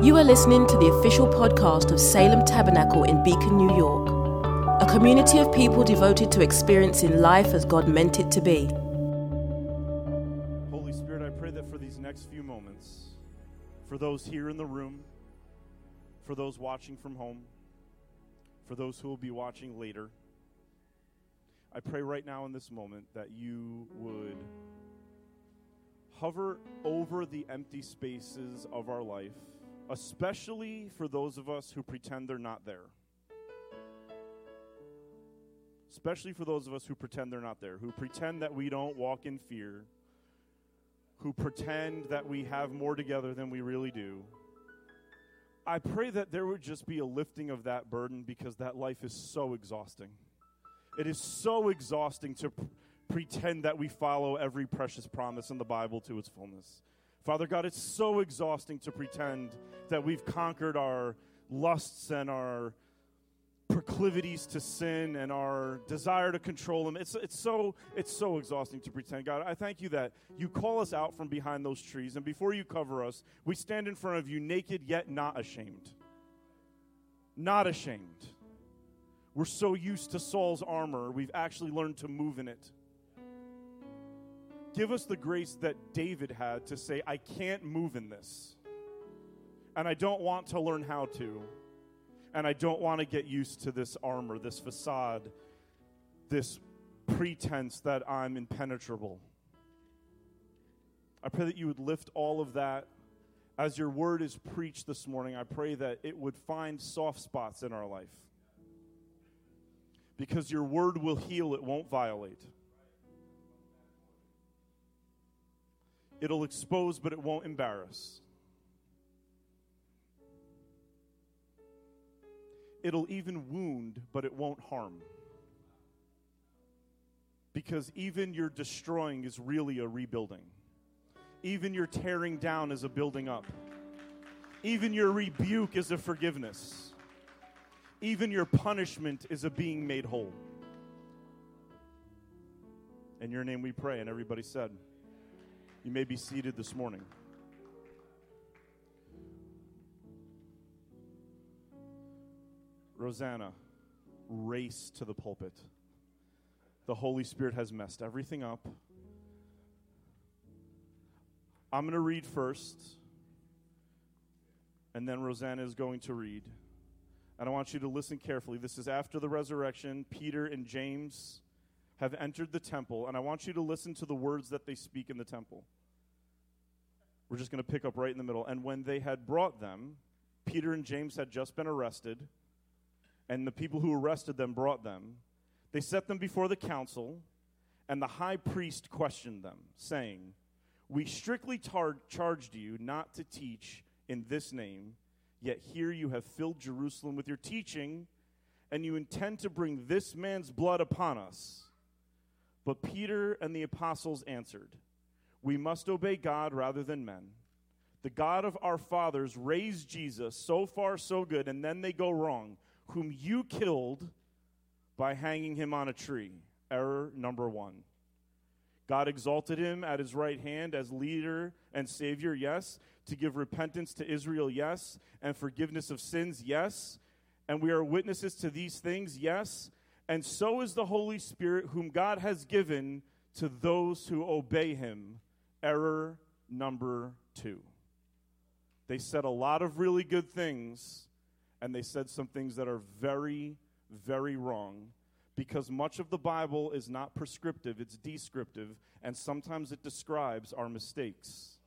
You are listening to the official podcast of Salem Tabernacle in Beacon, New York, a community of people devoted to experiencing life as God meant it to be. Holy Spirit, I pray that for these next few moments, for those here in the room, for those watching from home, for those who will be watching later, I pray right now in this moment that you would hover over the empty spaces of our life, especially for those of us who pretend they're not there. Especially for those of us who pretend they're not there, who pretend that we don't walk in fear, who pretend that we have more together than we really do. I pray that there would just be a lifting of that burden because that life is so exhausting. It is so exhausting to p- pretend that we follow every precious promise in the Bible to its fullness. Father God, it's so exhausting to pretend that we've conquered our lusts and our proclivities to sin and our desire to control them. It's, it's, so, it's so exhausting to pretend. God, I thank you that you call us out from behind those trees, and before you cover us, we stand in front of you naked yet not ashamed. Not ashamed. We're so used to Saul's armor, we've actually learned to move in it. Give us the grace that David had to say, I can't move in this. And I don't want to learn how to. And I don't want to get used to this armor, this facade, this pretense that I'm impenetrable. I pray that you would lift all of that as your word is preached this morning. I pray that it would find soft spots in our life. Because your word will heal, it won't violate. It'll expose, but it won't embarrass. It'll even wound, but it won't harm. Because even your destroying is really a rebuilding. Even your tearing down is a building up. Even your rebuke is a forgiveness. Even your punishment is a being made whole. In your name we pray. And everybody said, You may be seated this morning. Rosanna, race to the pulpit. The Holy Spirit has messed everything up. I'm going to read first, and then Rosanna is going to read. And I want you to listen carefully. This is after the resurrection. Peter and James have entered the temple, and I want you to listen to the words that they speak in the temple. We're just going to pick up right in the middle. And when they had brought them, Peter and James had just been arrested and the people who arrested them brought them. They set them before the council, and the high priest questioned them, saying, We strictly tar- charged you not to teach in this name, yet here you have filled Jerusalem with your teaching, and you intend to bring this man's blood upon us. But Peter and the apostles answered, We must obey God rather than men. The God of our fathers raised Jesus, so far so good, and then they go wrong whom you killed by hanging him on a tree. Error number one. God exalted him at his right hand as leader and savior, yes. To give repentance to Israel, yes. And forgiveness of sins, yes. And we are witnesses to these things, yes. And so is the Holy Spirit, whom God has given to those who obey him. Error number two. They said a lot of really good things and they said some things that are very, very wrong because much of the Bible is not prescriptive, it's descriptive, and sometimes it describes our mistakes.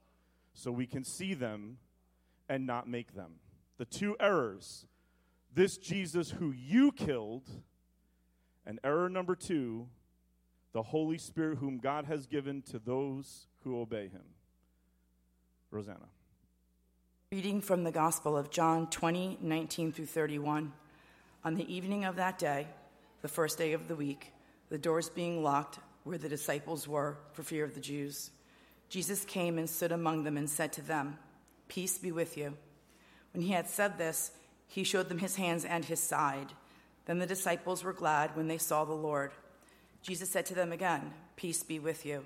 So we can see them and not make them. The two errors this Jesus who you killed, and error number two, the Holy Spirit whom God has given to those who obey him. Rosanna. Reading from the Gospel of John 20, 19 through 31. On the evening of that day, the first day of the week, the doors being locked where the disciples were for fear of the Jews, Jesus came and stood among them and said to them, Peace be with you. When he had said this, he showed them his hands and his side. Then the disciples were glad when they saw the Lord. Jesus said to them again, Peace be with you.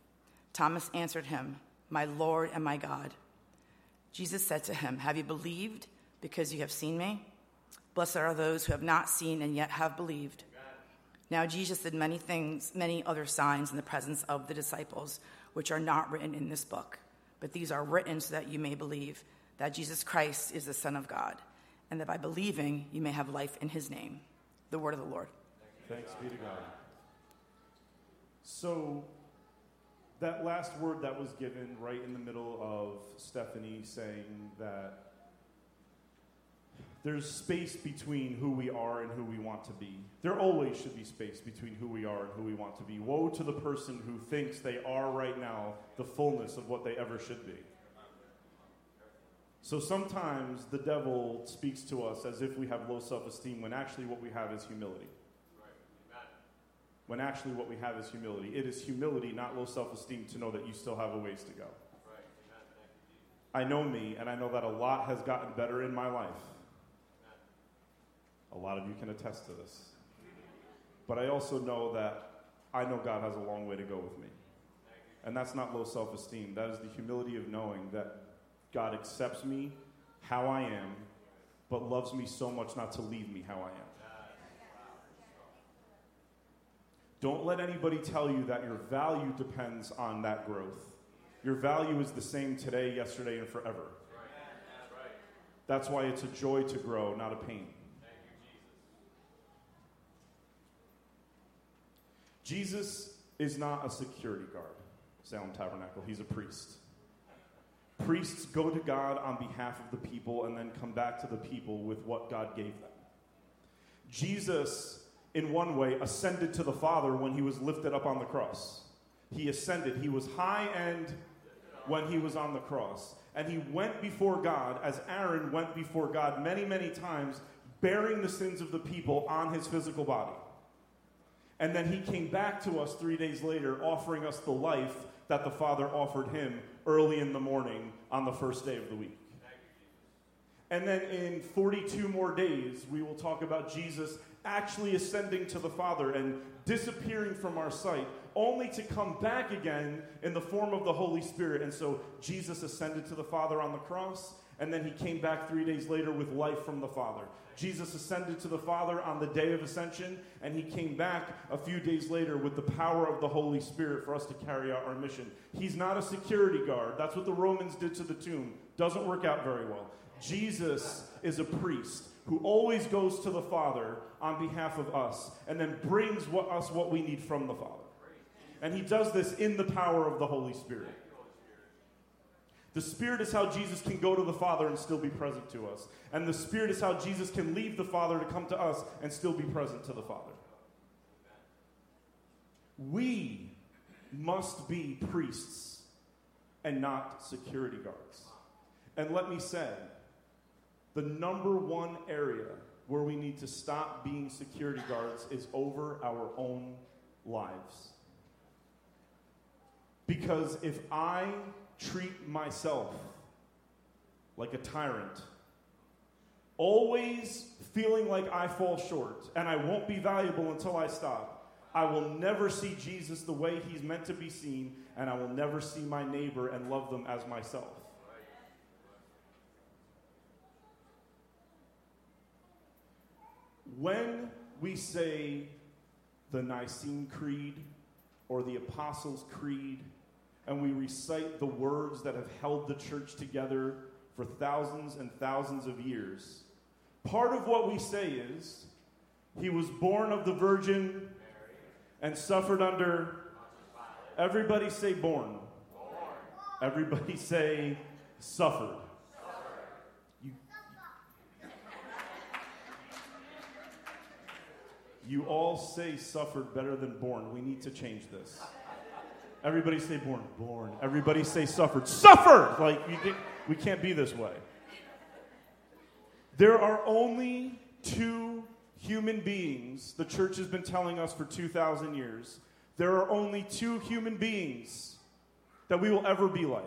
Thomas answered him, My Lord and my God. Jesus said to him, Have you believed because you have seen me? Blessed are those who have not seen and yet have believed. Now Jesus did many things, many other signs in the presence of the disciples, which are not written in this book, but these are written so that you may believe that Jesus Christ is the Son of God, and that by believing you may have life in his name. The word of the Lord. Thanks be to God. So, that last word that was given right in the middle of Stephanie saying that there's space between who we are and who we want to be. There always should be space between who we are and who we want to be. Woe to the person who thinks they are right now the fullness of what they ever should be. So sometimes the devil speaks to us as if we have low self esteem when actually what we have is humility. When actually what we have is humility. It is humility, not low self esteem, to know that you still have a ways to go. I know me, and I know that a lot has gotten better in my life. A lot of you can attest to this. But I also know that I know God has a long way to go with me. And that's not low self esteem. That is the humility of knowing that God accepts me how I am, but loves me so much not to leave me how I am. Don't let anybody tell you that your value depends on that growth. Your value is the same today, yesterday, and forever. That's why it's a joy to grow, not a pain. Jesus is not a security guard, Salem Tabernacle. He's a priest. Priests go to God on behalf of the people and then come back to the people with what God gave them. Jesus, in one way, ascended to the Father when he was lifted up on the cross. He ascended. He was high end when he was on the cross. And he went before God as Aaron went before God many, many times, bearing the sins of the people on his physical body. And then he came back to us three days later, offering us the life that the Father offered him early in the morning on the first day of the week. And then in 42 more days, we will talk about Jesus actually ascending to the Father and disappearing from our sight, only to come back again in the form of the Holy Spirit. And so Jesus ascended to the Father on the cross, and then he came back three days later with life from the Father. Jesus ascended to the Father on the day of ascension, and he came back a few days later with the power of the Holy Spirit for us to carry out our mission. He's not a security guard. That's what the Romans did to the tomb. Doesn't work out very well. Jesus is a priest who always goes to the Father on behalf of us and then brings what, us what we need from the Father. And he does this in the power of the Holy Spirit. The Spirit is how Jesus can go to the Father and still be present to us. And the Spirit is how Jesus can leave the Father to come to us and still be present to the Father. We must be priests and not security guards. And let me say, the number one area where we need to stop being security guards is over our own lives. Because if I treat myself like a tyrant, always feeling like I fall short and I won't be valuable until I stop, I will never see Jesus the way he's meant to be seen, and I will never see my neighbor and love them as myself. When we say the Nicene Creed or the Apostles' Creed, and we recite the words that have held the church together for thousands and thousands of years, Part of what we say is he was born of the Virgin and suffered under. Everybody say born. Everybody say suffered. You, you all say suffered better than born. We need to change this. Everybody say born. Born. Everybody say suffered. Suffered! Like, can, we can't be this way. There are only two human beings, the church has been telling us for 2,000 years. There are only two human beings that we will ever be like.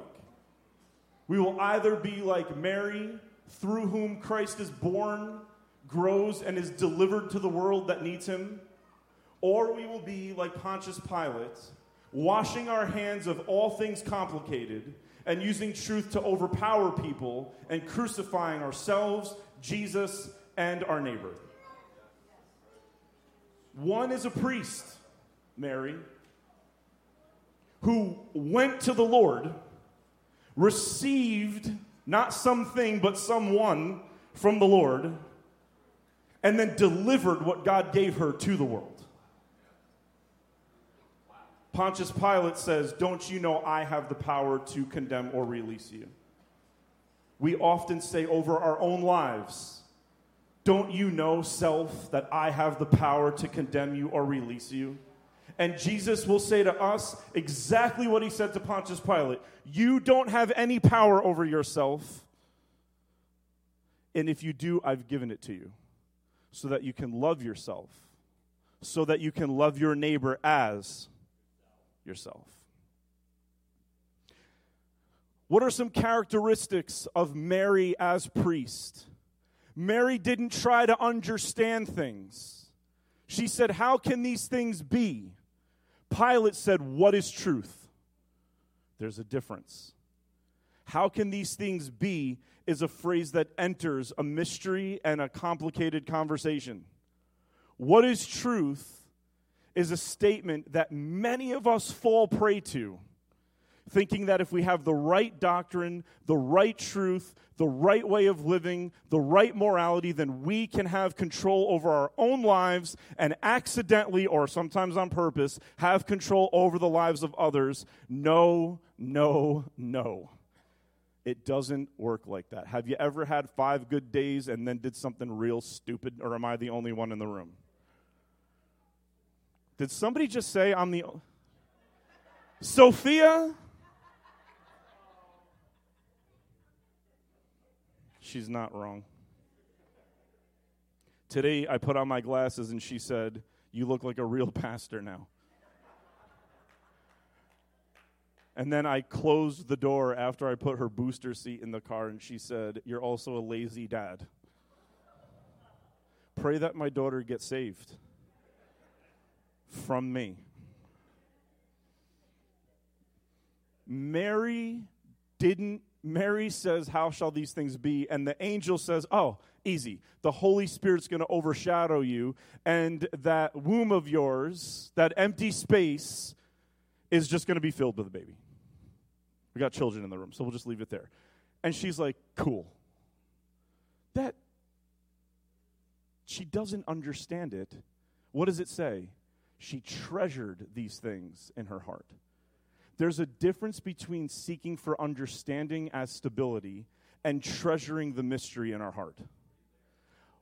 We will either be like Mary, through whom Christ is born, grows, and is delivered to the world that needs him, or we will be like Pontius Pilate, washing our hands of all things complicated and using truth to overpower people and crucifying ourselves, Jesus, and our neighbor. One is a priest, Mary, who went to the Lord, received not something, but someone from the Lord, and then delivered what God gave her to the world. Pontius Pilate says, Don't you know I have the power to condemn or release you? We often say over our own lives, Don't you know, self, that I have the power to condemn you or release you? And Jesus will say to us exactly what he said to Pontius Pilate You don't have any power over yourself. And if you do, I've given it to you so that you can love yourself, so that you can love your neighbor as yourself. What are some characteristics of Mary as priest? Mary didn't try to understand things. She said, How can these things be? Pilate said, What is truth? There's a difference. How can these things be is a phrase that enters a mystery and a complicated conversation. What is truth is a statement that many of us fall prey to, thinking that if we have the right doctrine, the right truth, the right way of living, the right morality, then we can have control over our own lives and accidentally, or sometimes on purpose, have control over the lives of others. No, no, no. It doesn't work like that. Have you ever had five good days and then did something real stupid, or am I the only one in the room? Did somebody just say I'm the. Sophia? She's not wrong. Today I put on my glasses and she said, You look like a real pastor now. And then I closed the door after I put her booster seat in the car and she said, You're also a lazy dad. Pray that my daughter gets saved from me. Mary didn't, Mary says, How shall these things be? And the angel says, Oh, easy. The Holy Spirit's going to overshadow you, and that womb of yours, that empty space, is just going to be filled with a baby. We got children in the room, so we'll just leave it there. And she's like, Cool. That, she doesn't understand it. What does it say? she treasured these things in her heart. There's a difference between seeking for understanding as stability and treasuring the mystery in our heart.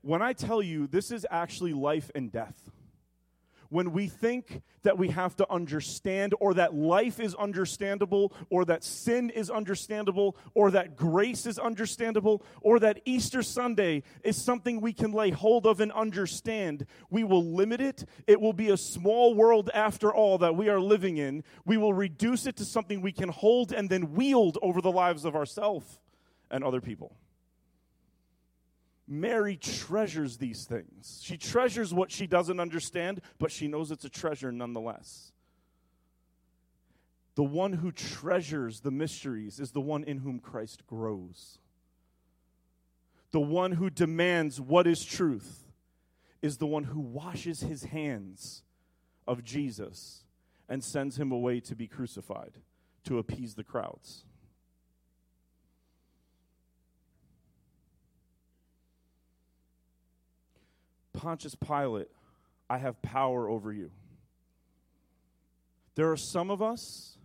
When I tell you this is actually life and death, when we think that we have to understand, or that life is understandable, or that sin is understandable, or that grace is understandable, or that Easter Sunday is something we can lay hold of and understand, we will limit it. It will be a small world after all that we are living in. We will reduce it to something we can hold and then wield over the lives of ourselves and other people. Mary treasures these things. She treasures what she doesn't understand, but she knows it's a treasure nonetheless. The one who treasures the mysteries is the one in whom Christ grows. The one who demands what is truth is the one who washes his hands of Jesus and sends him away to be crucified to appease the crowds. Pontius Pilate, I have power over you. There are some of us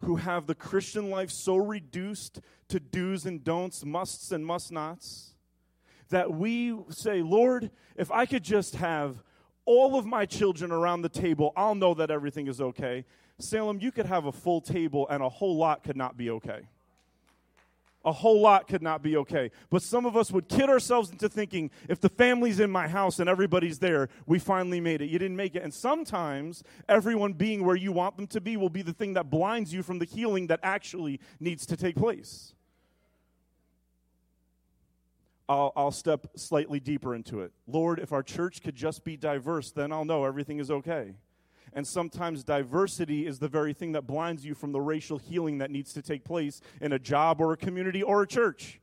who have the Christian life so reduced to do's and don'ts, musts and must nots, that we say, Lord, if I could just have all of my children around the table, I'll know that everything is okay. Salem, you could have a full table and a whole lot could not be okay. A whole lot could not be okay. But some of us would kid ourselves into thinking if the family's in my house and everybody's there, we finally made it. You didn't make it. And sometimes everyone being where you want them to be will be the thing that blinds you from the healing that actually needs to take place. I'll, I'll step slightly deeper into it. Lord, if our church could just be diverse, then I'll know everything is okay. And sometimes diversity is the very thing that blinds you from the racial healing that needs to take place in a job or a community or a church.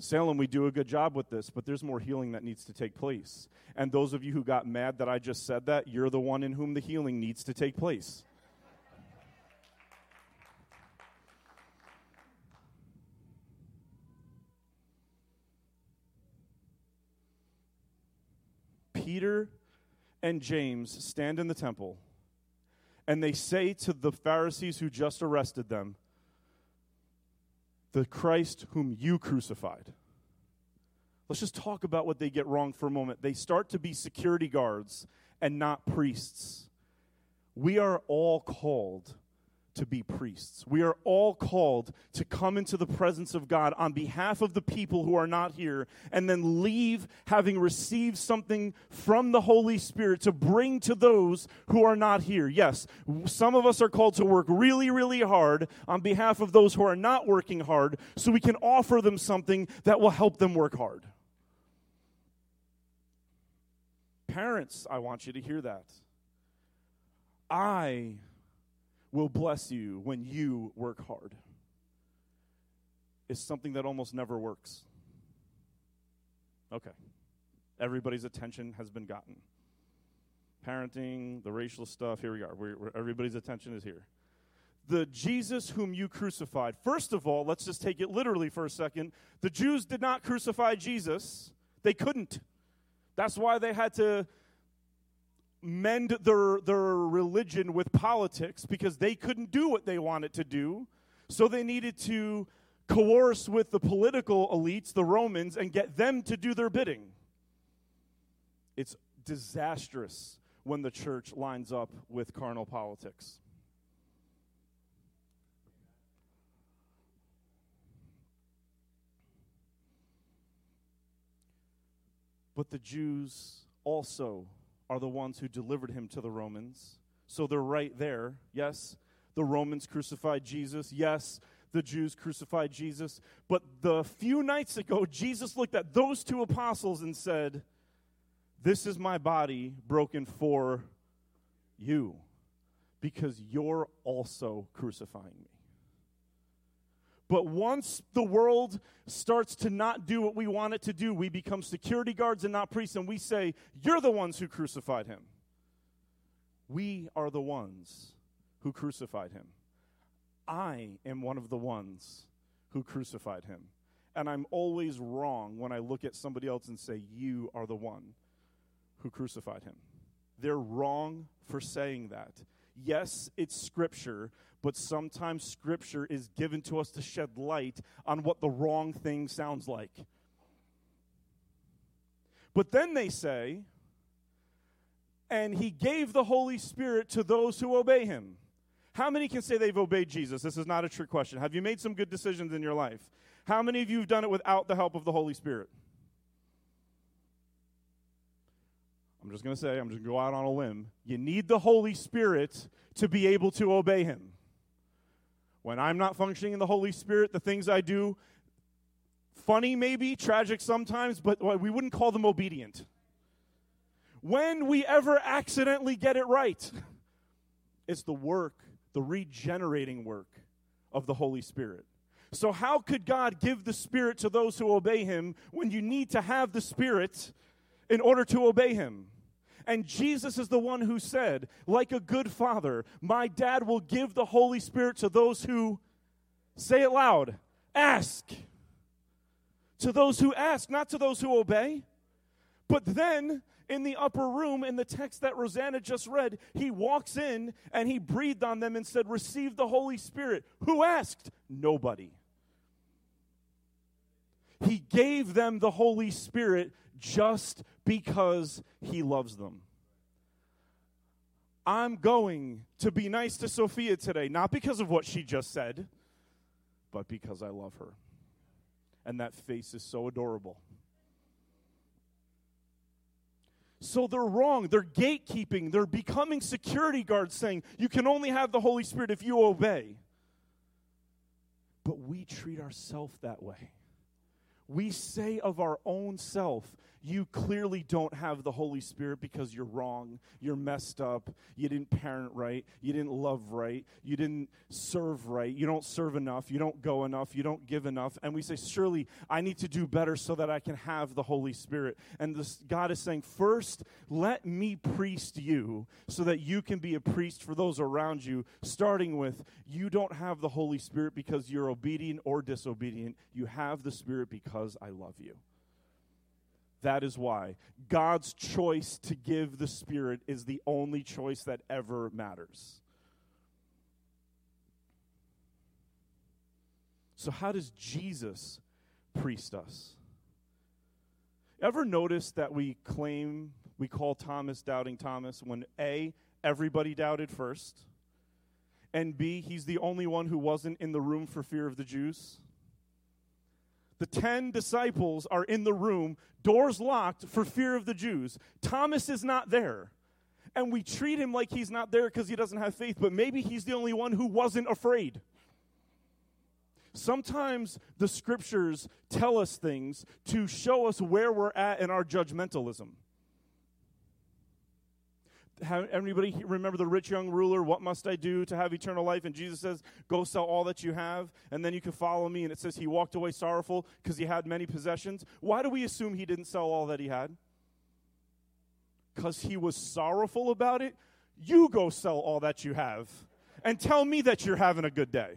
Salem, we do a good job with this, but there's more healing that needs to take place. And those of you who got mad that I just said that, you're the one in whom the healing needs to take place. Peter and James stand in the temple and they say to the Pharisees who just arrested them, The Christ whom you crucified. Let's just talk about what they get wrong for a moment. They start to be security guards and not priests. We are all called to be priests. We are all called to come into the presence of God on behalf of the people who are not here and then leave having received something from the Holy Spirit to bring to those who are not here. Yes, some of us are called to work really, really hard on behalf of those who are not working hard so we can offer them something that will help them work hard. Parents, I want you to hear that. I will bless you when you work hard is something that almost never works. Okay. Everybody's attention has been gotten. Parenting, the racial stuff, here we are. We're, we're, everybody's attention is here. The Jesus whom you crucified. First of all, let's just take it literally for a second. The Jews did not crucify Jesus, they couldn't. That's why they had to mend their, their religion with politics because they couldn't do what they wanted to do. So they needed to coerce with the political elites, the Romans, and get them to do their bidding. It's disastrous when the church lines up with carnal politics. But the Jews also are the ones who delivered him to the Romans. So they're right there. Yes, the Romans crucified Jesus. Yes, the Jews crucified Jesus. But the few nights ago, Jesus looked at those two apostles and said, This is my body broken for you, because you're also crucifying me. But once the world starts to not do what we want it to do, we become security guards and not priests, and we say, You're the ones who crucified him. We are the ones who crucified him. I am one of the ones who crucified him. And I'm always wrong when I look at somebody else and say, You are the one who crucified him. They're wrong for saying that. Yes, it's scripture, but sometimes scripture is given to us to shed light on what the wrong thing sounds like. But then they say, and he gave the Holy Spirit to those who obey him. How many can say they've obeyed Jesus? This is not a trick question. Have you made some good decisions in your life? How many of you have done it without the help of the Holy Spirit? I'm just going to say, I'm just going to go out on a limb. You need the Holy Spirit to be able to obey him. When I'm not functioning in the Holy Spirit, the things I do, funny maybe, tragic sometimes, but we wouldn't call them obedient. When we ever accidentally get it right, it's the work, the regenerating work of the Holy Spirit. So, how could God give the Spirit to those who obey Him when you need to have the Spirit in order to obey Him? And Jesus is the one who said, like a good father, my dad will give the Holy Spirit to those who, say it loud, ask. To those who ask, not to those who obey. But then in the upper room, in the text that Rosanna just read, he walks in and he breathed on them and said, Receive the Holy Spirit. Who asked? Nobody. He gave them the Holy Spirit just because he loves them. I'm going to be nice to Sophia today, not because of what she just said, but because I love her. And that face is so adorable. So they're wrong. They're gatekeeping. They're becoming security guards saying, you can only have the Holy Spirit if you obey. But we treat ourselves that way. We say of our own self, you clearly don't have the Holy Spirit because you're wrong, you're messed up, you didn't parent right, you didn't love right, you didn't serve right, you don't serve enough, you don't go enough, you don't give enough. And we say, Surely I need to do better so that I can have the Holy Spirit. And this, God is saying, First, let me priest you so that you can be a priest for those around you, starting with, You don't have the Holy Spirit because you're obedient or disobedient. You have the Spirit because I love you. That is why God's choice to give the Spirit is the only choice that ever matters. So, how does Jesus priest us? Ever notice that we claim, we call Thomas doubting Thomas when A, everybody doubted first, and B, he's the only one who wasn't in the room for fear of the Jews? The ten disciples are in the room, doors locked for fear of the Jews. Thomas is not there. And we treat him like he's not there because he doesn't have faith, but maybe he's the only one who wasn't afraid. Sometimes the scriptures tell us things to show us where we're at in our judgmentalism have anybody remember the rich young ruler? What must I do to have eternal life? And Jesus says, Go sell all that you have, and then you can follow me. And it says he walked away sorrowful because he had many possessions. Why do we assume he didn't sell all that he had? Because he was sorrowful about it? You go sell all that you have and tell me that you're having a good day.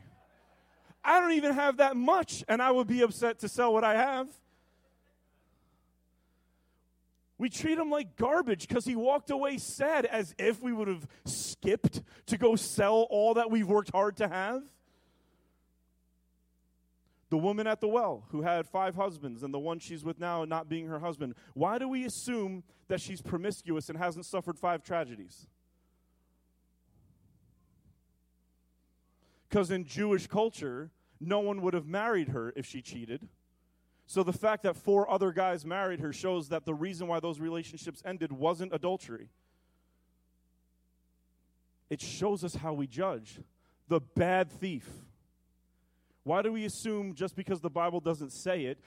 I don't even have that much, and I would be upset to sell what I have. We treat him like garbage because he walked away sad as if we would have skipped to go sell all that we've worked hard to have. The woman at the well who had five husbands and the one she's with now not being her husband. Why do we assume that she's promiscuous and hasn't suffered five tragedies? Because in Jewish culture, no one would have married her if she cheated. So the fact that four other guys married her shows that the reason why those relationships ended wasn't adultery. It shows us how we judge. The bad thief. Why do we assume just because the Bible doesn't say it?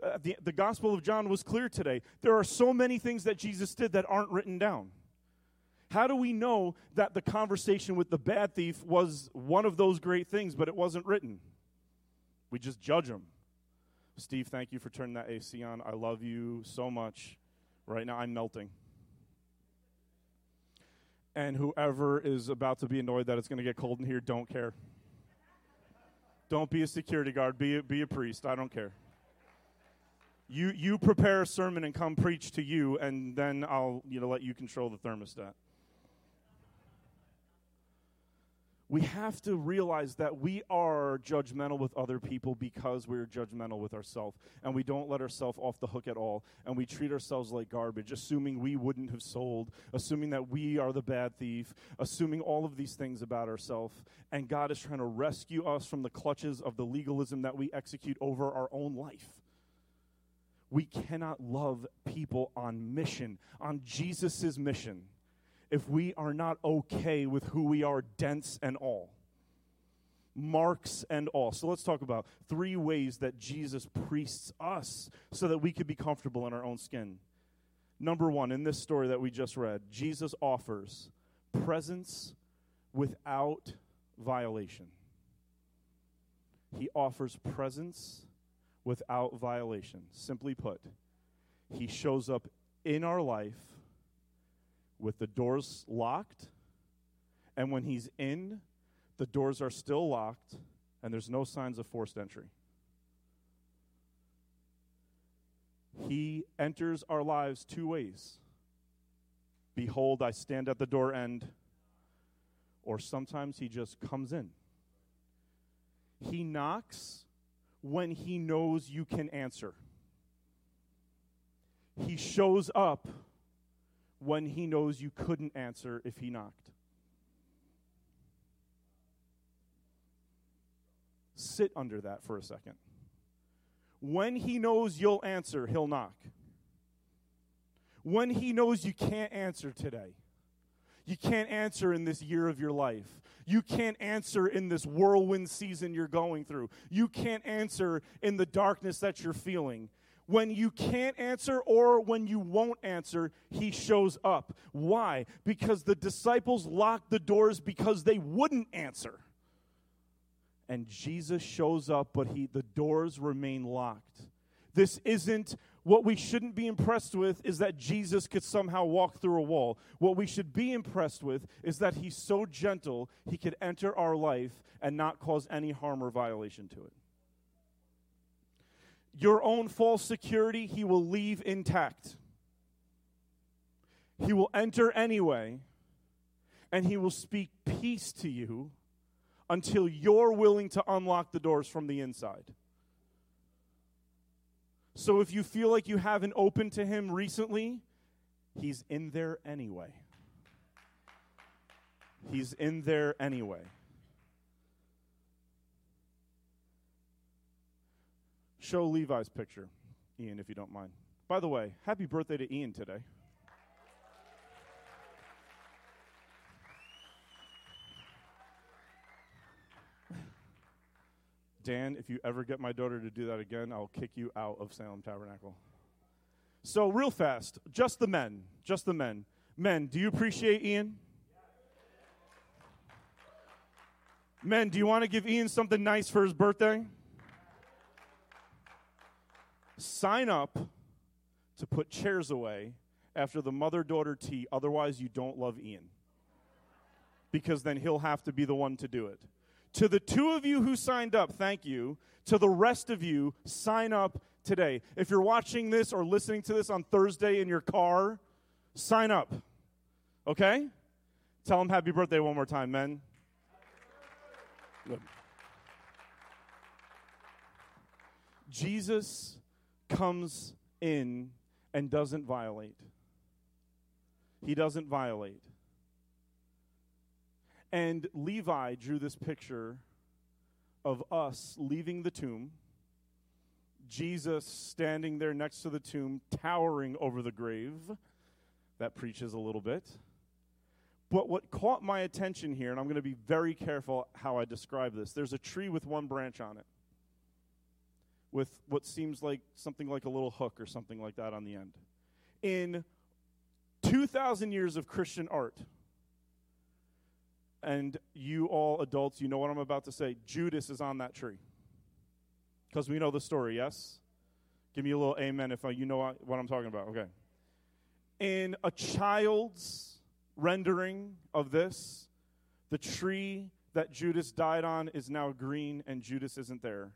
Uh, the, the Gospel of John was clear today. There are so many things that Jesus did that aren't written down. How do we know that the conversation with the bad thief was one of those great things, but it wasn't written? We just judge him. Steve, thank you for turning that AC on. I love you so much. Right now, I'm melting. And whoever is about to be annoyed that it's going to get cold in here, don't care. Don't be a security guard. Be a, be a priest. I don't care. You, you prepare a sermon and come preach to you, and then I'll you know, let you control the thermostat. We have to realize that we are judgmental with other people because we're judgmental with ourselves. And we don't let ourselves off the hook at all. And we treat ourselves like garbage, assuming we wouldn't have sold, assuming that we are the bad thief, assuming all of these things about ourselves. And God is trying to rescue us from the clutches of the legalism that we execute over our own life. We cannot love people on mission, on Jesus' mission if we are not okay with who we are, dents and all. Marks and all. So let's talk about three ways that Jesus priests us so that we could be comfortable in our own skin. Number one, in this story that we just read, Jesus offers presence without violation. He offers presence without violation. Simply put, he shows up in our life with the doors locked, and when he's in, the doors are still locked, and there's no signs of forced entry. He enters our lives two ways. Behold, I stand at the door end. Or sometimes he just comes in. He knocks when he knows you can answer. He shows up when he knows you couldn't answer if he knocked. Sit under that for a second. When he knows you'll answer, he'll knock. When he knows you can't answer today, you can't answer in this year of your life. You can't answer in this whirlwind season you're going through. You can't answer in the darkness that you're feeling. When you can't answer or when you won't answer, he shows up. Why? Because the disciples locked the doors because they wouldn't answer. And Jesus shows up, but he, the doors remain locked. This isn't what we shouldn't be impressed with is that Jesus could somehow walk through a wall. What we should be impressed with is that he's so gentle, he could enter our life and not cause any harm or violation to it. Your own false security, he will leave intact. He will enter anyway, and he will speak peace to you until you're willing to unlock the doors from the inside. So if you feel like you haven't opened to him recently, he's in there anyway. He's in there anyway. Show Levi's picture, Ian, if you don't mind. By the way, happy birthday to Ian today. Dan, if you ever get my daughter to do that again, I'll kick you out of Salem Tabernacle. So, real fast, just the men, just the men. Men, do you appreciate Ian? Men, do you want to give Ian something nice for his birthday? Sign up to put chairs away after the mother daughter tea, otherwise, you don't love Ian. Because then he'll have to be the one to do it. To the two of you who signed up, thank you. To the rest of you, sign up today. If you're watching this or listening to this on Thursday in your car, sign up. Okay? Tell them happy birthday one more time, men. Good. Jesus comes in and doesn't violate. He doesn't violate. And Levi drew this picture of us leaving the tomb, Jesus standing there next to the tomb, towering over the grave. That preaches a little bit. But what caught my attention here, and I'm going to be very careful how I describe this there's a tree with one branch on it, with what seems like something like a little hook or something like that on the end. In 2,000 years of Christian art, and you all adults, you know what I'm about to say. Judas is on that tree. Because we know the story, yes? Give me a little amen if you know what I'm talking about. Okay. In a child's rendering of this, the tree that Judas died on is now green and Judas isn't there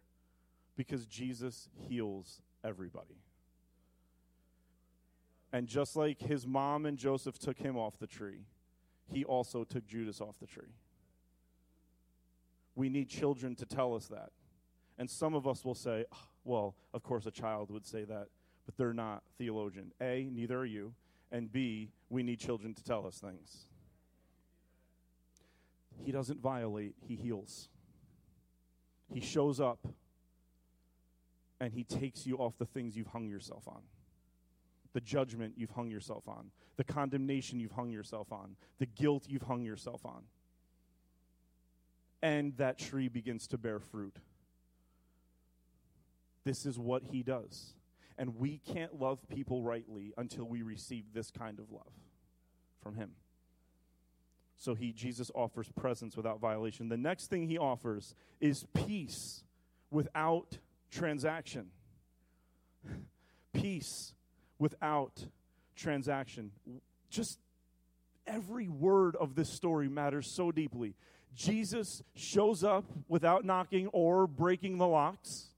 because Jesus heals everybody. And just like his mom and Joseph took him off the tree, he also took Judas off the tree. We need children to tell us that. And some of us will say, oh, well, of course a child would say that, but they're not theologian. A, neither are you. And B, we need children to tell us things. He doesn't violate, he heals. He shows up and he takes you off the things you've hung yourself on the judgment you've hung yourself on, the condemnation you've hung yourself on, the guilt you've hung yourself on. And that tree begins to bear fruit. This is what he does. And we can't love people rightly until we receive this kind of love from him. So he Jesus offers presence without violation. The next thing he offers is peace without transaction. peace without transaction. Just every word of this story matters so deeply. Jesus shows up without knocking or breaking the locks.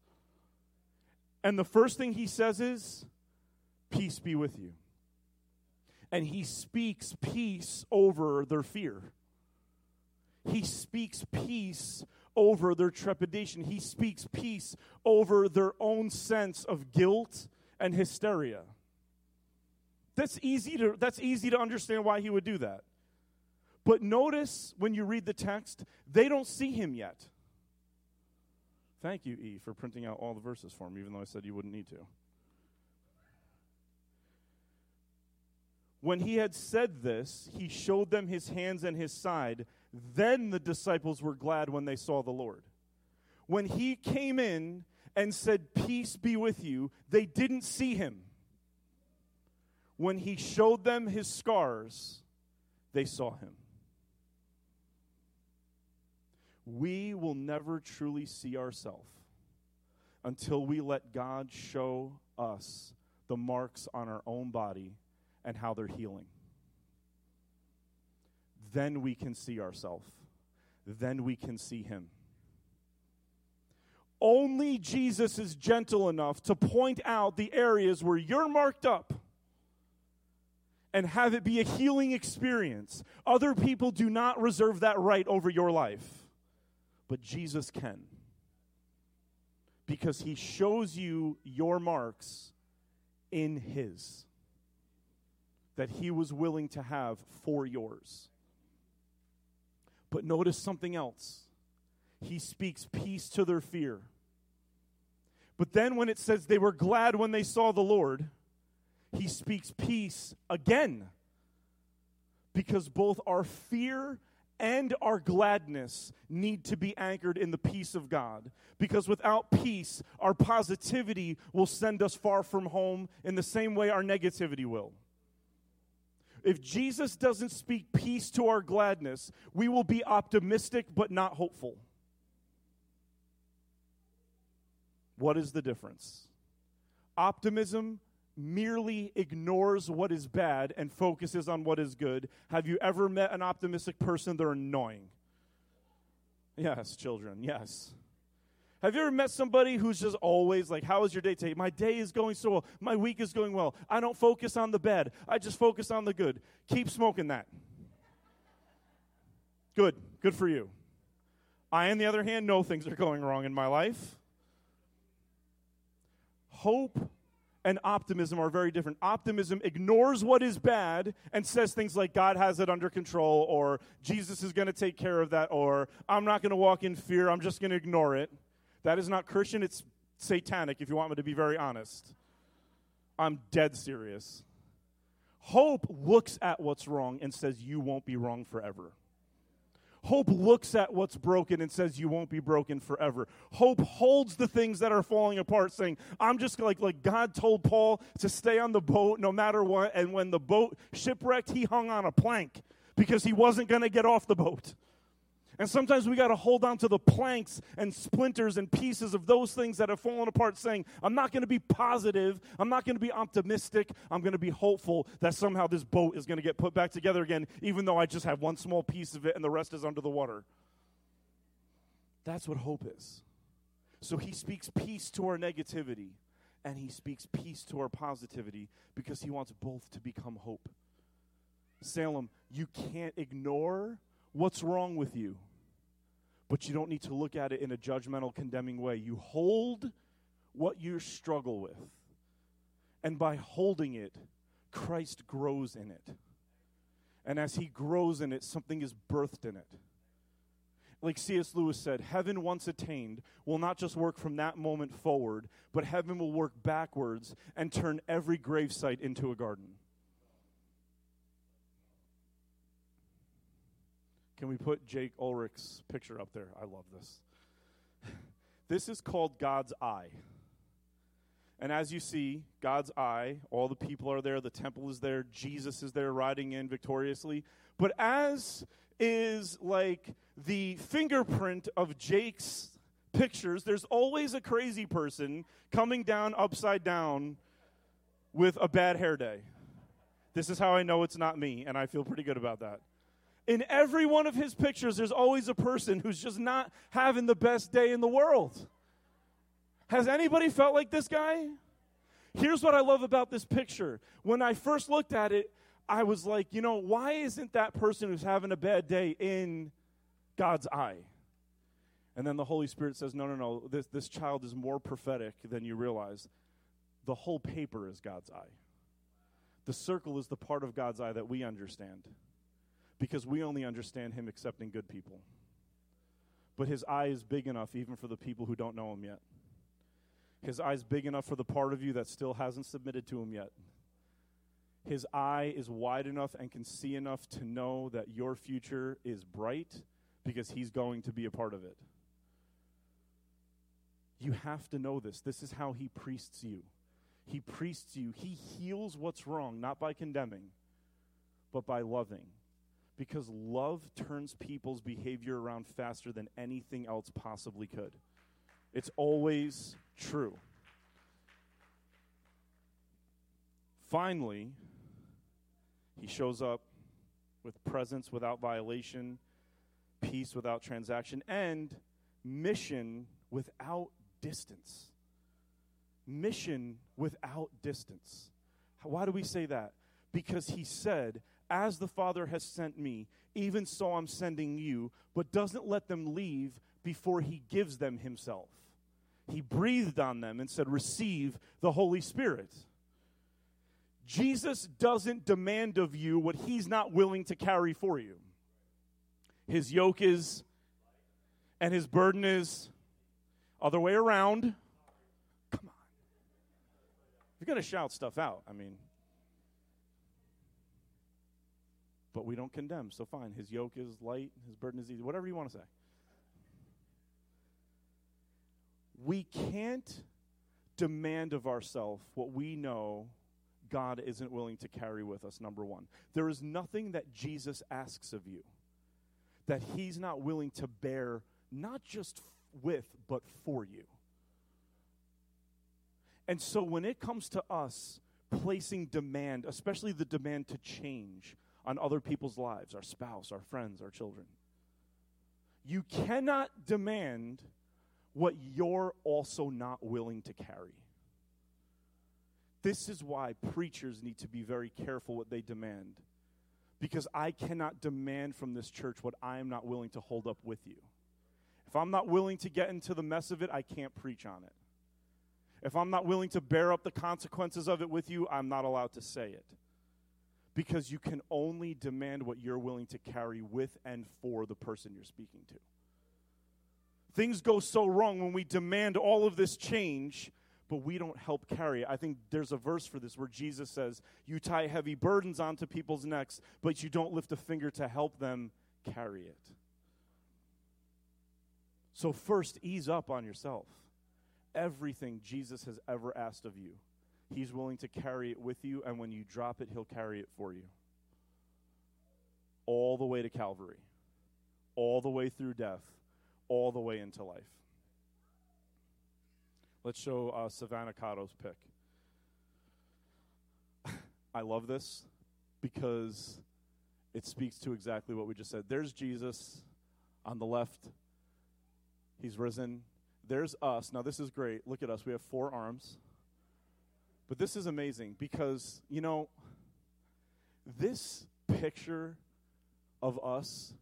And the first thing he says is, Peace be with you. And he speaks peace over their fear. He speaks peace over their trepidation. He speaks peace over their own sense of guilt and hysteria. That's easy to that's easy to understand why he would do that. But notice when you read the text, they don't see him yet. Thank you, E, for printing out all the verses for me, even though I said you wouldn't need to. When he had said this, he showed them his hands and his side. Then the disciples were glad when they saw the Lord. When he came in and said, Peace be with you, they didn't see him. When he showed them his scars, they saw him. We will never truly see ourselves until we let God show us the marks on our own body and how they're healing. Then we can see ourselves. Then we can see Him. Only Jesus is gentle enough to point out the areas where you're marked up and have it be a healing experience. Other people do not reserve that right over your life but Jesus can. Because he shows you your marks in his that he was willing to have for yours. But notice something else. He speaks peace to their fear. But then when it says they were glad when they saw the Lord, he speaks peace again. Because both our fear and our gladness need to be anchored in the peace of God. Because without peace, our positivity will send us far from home in the same way our negativity will. If Jesus doesn't speak peace to our gladness, we will be optimistic but not hopeful. What is the difference? Optimism merely ignores what is bad and focuses on what is good. Have you ever met an optimistic person? They're annoying. Yes, children, yes. Have you ever met somebody who's just always like, How is your day today? My day is going so well. My week is going well. I don't focus on the bad, I just focus on the good. Keep smoking that. Good. Good for you. I, on the other hand, know things are going wrong in my life. Hope and optimism are very different. Optimism ignores what is bad and says things like God has it under control or Jesus is going to take care of that or I'm not going to walk in fear, I'm just going to ignore it. That is not Christian, it's satanic if you want me to be very honest. I'm dead serious. Hope looks at what's wrong and says you won't be wrong forever. Hope looks at what's broken and says you won't be broken forever. Hope holds the things that are falling apart, saying, I'm just like, like God told Paul to stay on the boat no matter what. And when the boat shipwrecked, he hung on a plank because he wasn't going to get off the boat. And sometimes we got to hold on to the planks and splinters and pieces of those things that have fallen apart, saying, I'm not going to be positive. I'm not going to be optimistic. I'm going to be hopeful that somehow this boat is going to get put back together again, even though I just have one small piece of it and the rest is under the water. That's what hope is. So he speaks peace to our negativity and he speaks peace to our positivity because he wants both to become hope. Salem, you can't ignore what's wrong with you. But you don't need to look at it in a judgmental, condemning way. You hold what you struggle with. And by holding it, Christ grows in it. And as he grows in it, something is birthed in it. Like C.S. Lewis said, heaven once attained will not just work from that moment forward, but heaven will work backwards and turn every gravesite into a garden. Can we put Jake Ulrich's picture up there? I love this. this is called God's eye. And as you see, God's eye, all the people are there, the temple is there, Jesus is there riding in victoriously. But as is like the fingerprint of Jake's pictures, there's always a crazy person coming down upside down with a bad hair day. This is how I know it's not me, and I feel pretty good about that. In every one of his pictures, there's always a person who's just not having the best day in the world. Has anybody felt like this guy? Here's what I love about this picture. When I first looked at it, I was like, you know, why isn't that person who's having a bad day in God's eye? And then the Holy Spirit says, no, no, no, this, this child is more prophetic than you realize. The whole paper is God's eye. The circle is the part of God's eye that we understand because we only understand Him accepting good people. But His eye is big enough even for the people who don't know Him yet. His eye is big enough for the part of you that still hasn't submitted to Him yet. His eye is wide enough and can see enough to know that your future is bright because He's going to be a part of it. You have to know this. This is how He priests you. He priests you. He heals what's wrong, not by condemning, but by loving. Because love turns people's behavior around faster than anything else possibly could. It's always true. Finally, he shows up with presence without violation, peace without transaction, and mission without distance. Mission without distance. Why do we say that? Because he said, As the Father has sent me, even so I'm sending you, but doesn't let them leave before he gives them himself. He breathed on them and said, Receive the Holy Spirit. Jesus doesn't demand of you what he's not willing to carry for you. His yoke is, and his burden is other way around. Come on. You're going to shout stuff out. I mean, but we don't condemn, so fine. His yoke is light, his burden is easy, whatever you want to say. We can't demand of ourselves what we know God isn't willing to carry with us, number one. There is nothing that Jesus asks of you that he's not willing to bear, not just with, but for you. And so when it comes to us placing demand, especially the demand to change on other people's lives, our spouse, our friends, our children, you cannot demand what you're also not willing to carry. This is why preachers need to be very careful what they demand. Because I cannot demand from this church what I am not willing to hold up with you. If I'm not willing to get into the mess of it, I can't preach on it. If I'm not willing to bear up the consequences of it with you, I'm not allowed to say it. Because you can only demand what you're willing to carry with and for the person you're speaking to. Things go so wrong when we demand all of this change but we don't help carry it. I think there's a verse for this where Jesus says, You tie heavy burdens onto people's necks, but you don't lift a finger to help them carry it. So, first, ease up on yourself. Everything Jesus has ever asked of you, He's willing to carry it with you, and when you drop it, He'll carry it for you. All the way to Calvary, all the way through death, all the way into life. Let's show uh, Savannah Cotto's pick. I love this because it speaks to exactly what we just said. There's Jesus on the left, he's risen. There's us. Now, this is great. Look at us. We have four arms. But this is amazing because, you know, this picture of us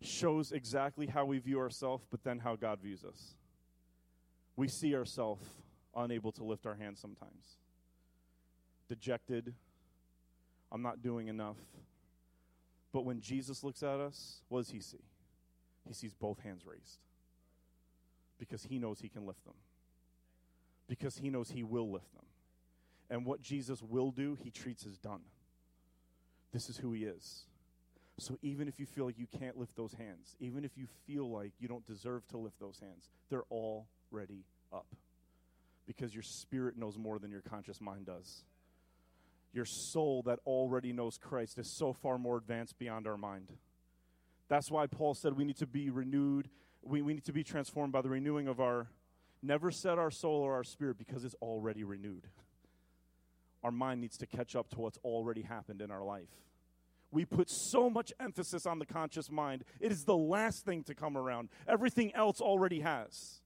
shows exactly how we view ourselves, but then how God views us we see ourselves unable to lift our hands sometimes. Dejected, I'm not doing enough. But when Jesus looks at us, what does he see? He sees both hands raised because he knows he can lift them, because he knows he will lift them. And what Jesus will do, he treats as done. This is who he is. So even if you feel like you can't lift those hands, even if you feel like you don't deserve to lift those hands, they're all ready up because your spirit knows more than your conscious mind does. Your soul that already knows Christ is so far more advanced beyond our mind. That's why Paul said we need to be renewed, we, we need to be transformed by the renewing of our, never set our soul or our spirit because it's already renewed. Our mind needs to catch up to what's already happened in our life. We put so much emphasis on the conscious mind, it is the last thing to come around. Everything else already has.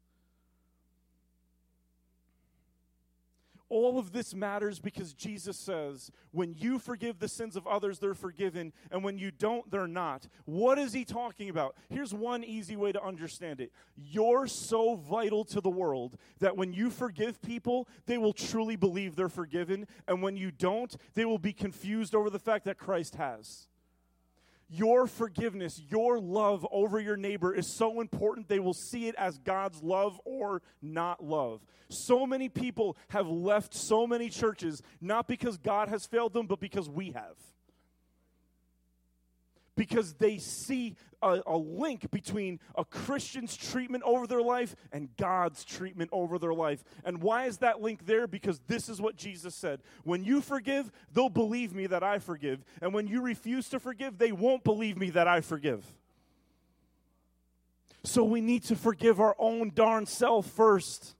All of this matters because Jesus says, when you forgive the sins of others, they're forgiven, and when you don't, they're not. What is he talking about? Here's one easy way to understand it You're so vital to the world that when you forgive people, they will truly believe they're forgiven, and when you don't, they will be confused over the fact that Christ has your forgiveness, your love over your neighbor is so important they will see it as God's love or not love. So many people have left so many churches not because God has failed them, but because we have because they see a, a, link between a Christian's treatment over their life and God's treatment over their life. And why is that link there? Because this is what Jesus said When you forgive, they'll believe me that I forgive. And when you refuse to forgive, they won't believe me that I forgive. So we need to forgive our own darn self first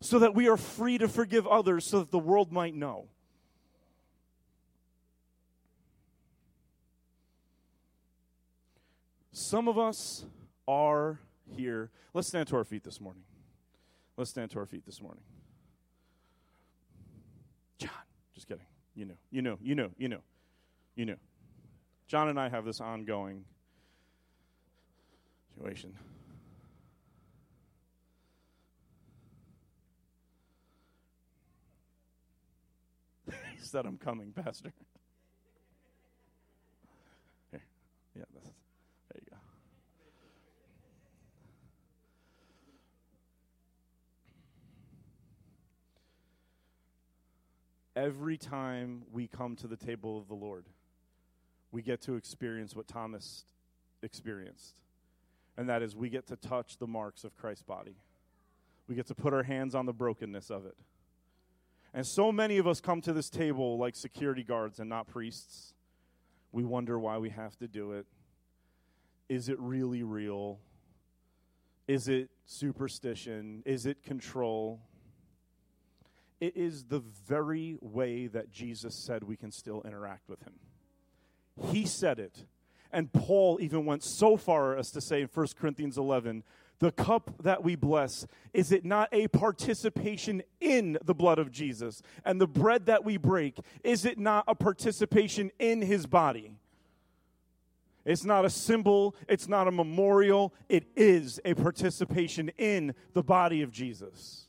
so that we are free to forgive others so that the world might know. Some of us are here. Let's stand to our feet this morning. Let's stand to our feet this morning. John, just kidding. You know, you know, you know, you know, you know. John and I have this ongoing situation. said, I'm coming, Pastor. Here. Yeah, that's. Every time we come to the table of the Lord, we get to experience what Thomas experienced. And that is, we get to touch the marks of Christ's body. We get to put our hands on the brokenness of it. And so many of us come to this table like security guards and not priests. We wonder why we have to do it. Is it really real? Is it superstition? Is it control? It is the very way that Jesus said we can still interact with him. He said it. And Paul even went so far as to say in 1 Corinthians 11, the cup that we bless, is it not a participation in the blood of Jesus? And the bread that we break, is it not a participation in his body? It's not a symbol, it's not a memorial, it is a participation in the body of Jesus.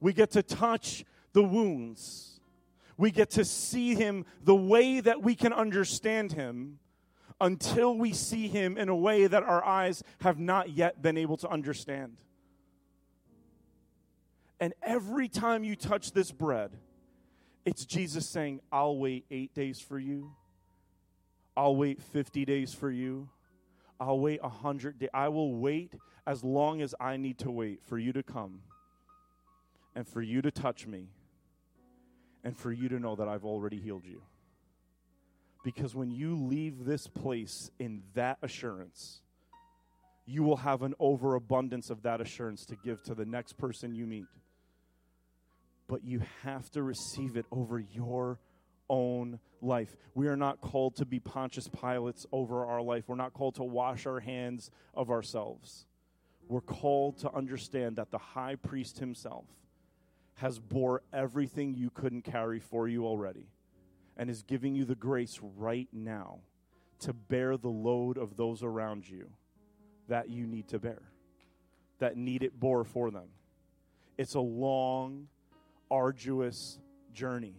We get to touch the wounds. We get to see him the way that we can understand him until we see him in a way that our eyes have not yet been able to understand. And every time you touch this bread, it's Jesus saying, I'll wait eight days for you. I'll wait 50 days for you. I'll wait 100 days. I will wait as long as I need to wait for you to come and for you to touch me and for you to know that I've already healed you. Because when you leave this place in that assurance, you will have an overabundance of that assurance to give to the next person you meet. But you have to receive it over your own life. We are not called to be Pontius Pilates over our life. We're not called to wash our hands of ourselves. We're called to understand that the high priest himself has bore everything you couldn't carry for you already and is giving you the grace right now to bear the load of those around you that you need to bear, that need it bore for them. It's a long, arduous journey.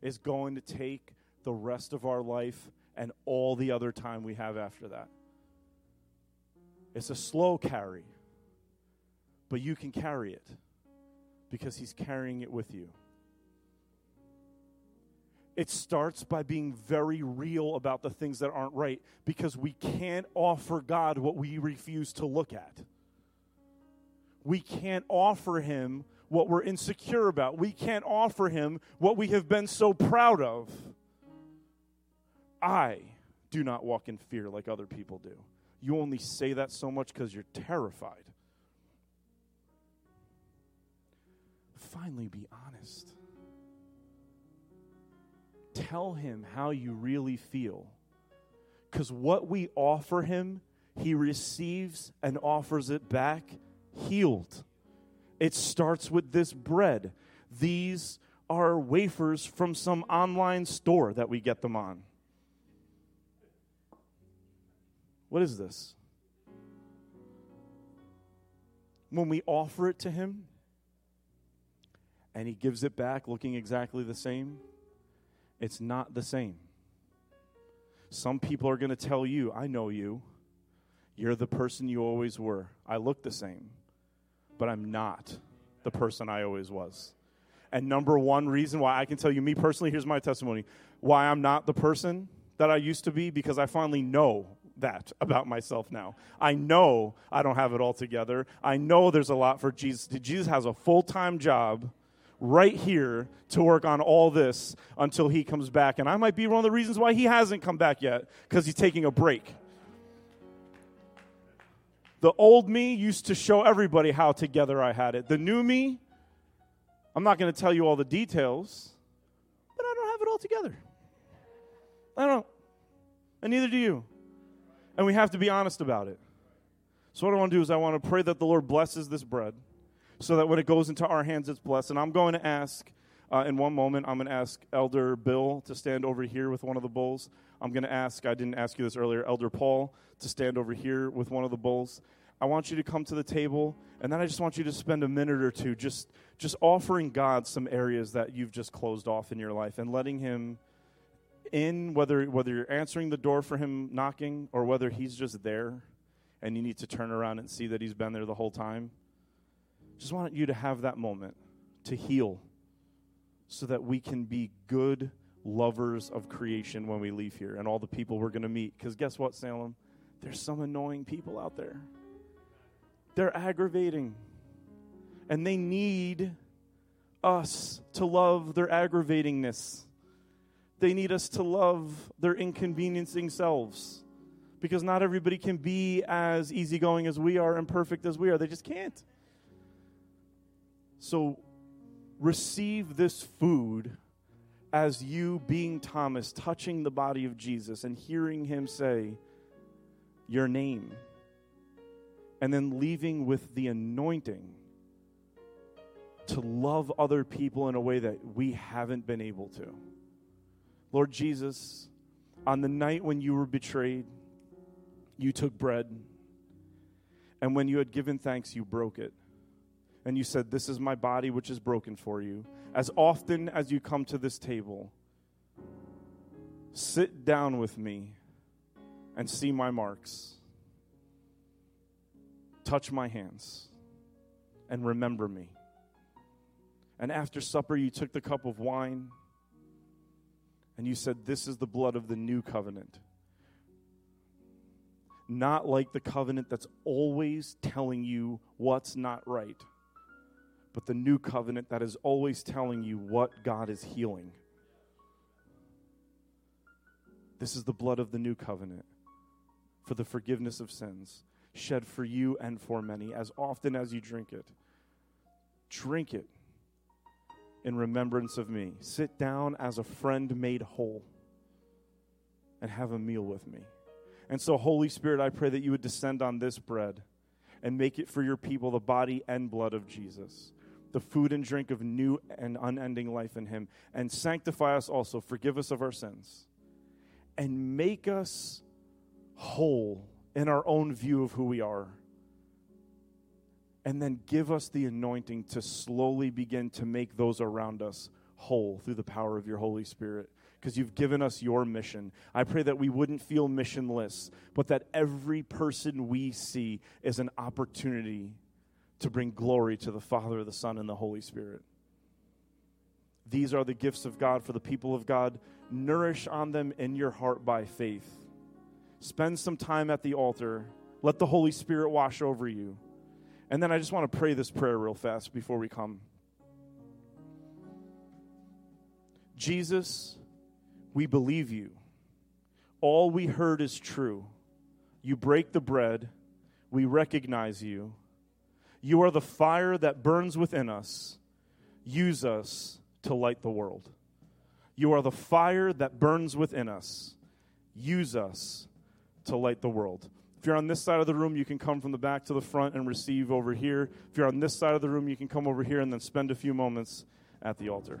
It's going to take the rest of our life and all the other time we have after that. It's a slow carry, but you can carry it because He's carrying it with you. It starts by being very real about the things that aren't right because we can't offer God what we refuse to look at. We can't offer Him what we're insecure about. We can't offer Him what we have been so proud of. I do not walk in fear like other people do. You only say that so much because you're terrified. Finally be honest. Tell him how you really feel. Because what we offer him, he receives and offers it back healed. It starts with this bread. these are wafers from some online store that we get them on. What is this? When we offer it to Him and He gives it back looking exactly the same, it's not the same. Some people are going to tell you, I know you. You're the person you always were. I look the same, but I'm not the person I always was. And number one reason why I can tell you, me personally, here's my testimony why I'm not the person that I used to be, because I finally know that about myself now. I know I don't have it all together. I know there's a lot for Jesus. Jesus has a full time job right here to work on all this until he comes back. And I might be one of the reasons why he hasn't come back yet, because he's taking a break. The old me used to show everybody how together I had it. The new me, I'm not going to tell you all the details, but I don't have it all together. I don't. And neither do you. And we have to be honest about it. So, what I want to do is, I want to pray that the Lord blesses this bread so that when it goes into our hands, it's blessed. And I'm going to ask, uh, in one moment, I'm going to ask Elder Bill to stand over here with one of the bowls. I'm going to ask, I didn't ask you this earlier, Elder Paul to stand over here with one of the bowls. I want you to come to the table, and then I just want you to spend a minute or two just, just offering God some areas that you've just closed off in your life and letting Him in, whether, whether you're answering the door for Him knocking or whether He's just there and you need to turn around and see that He's been there the whole time. Just want you to have that moment to heal so that we can be good lovers of creation when we leave here and all the people we're going to meet. Because guess what, Salem? There's some annoying people out there. They're aggravating. And they need us to love their aggravatingness. They need us to love their inconveniencing selves. Because not everybody can be as easygoing as we are and perfect as we are. They just can't. So receive this food as you, being Thomas, touching the body of Jesus and hearing him say, Your name, and then leaving with the anointing to love other people in a way that we haven't been able to. Lord Jesus, on the night when you were betrayed, you took bread, and when you had given thanks, you broke it and you said, This is my body which is broken for you. As often as you come to this table, sit down with me and see my marks. Touch my hands and remember me. And after supper, you took the cup of wine and you said, This is the blood of the new covenant. Not like the covenant that's always telling you what's not right but the new covenant that is always telling you what God is healing. This is the blood of the new covenant for the forgiveness of sins, shed for you and for many, as often as you drink it. Drink it in remembrance of me. Sit down as a friend made whole and have a meal with me. And so, Holy Spirit, I pray that you would descend on this bread and make it for your people the body and blood of Jesus the food and drink of new and unending life in Him, and sanctify us also, forgive us of our sins, and make us whole in our own view of who we are. And then give us the anointing to slowly begin to make those around us whole through the power of your Holy Spirit because you've given us your mission. I pray that we wouldn't feel missionless, but that every person we see is an opportunity to bring glory to the Father, the Son, and the Holy Spirit. These are the gifts of God for the people of God. Nourish on them in your heart by faith. Spend some time at the altar. Let the Holy Spirit wash over you. And then I just want to pray this prayer real fast before we come. Jesus, we believe you. All we heard is true. You break the bread. We recognize you. You are the fire that burns within us. Use us to light the world. You are the fire that burns within us. Use us to light the world. If you're on this side of the room, you can come from the back to the front and receive over here. If you're on this side of the room, you can come over here and then spend a few moments at the altar.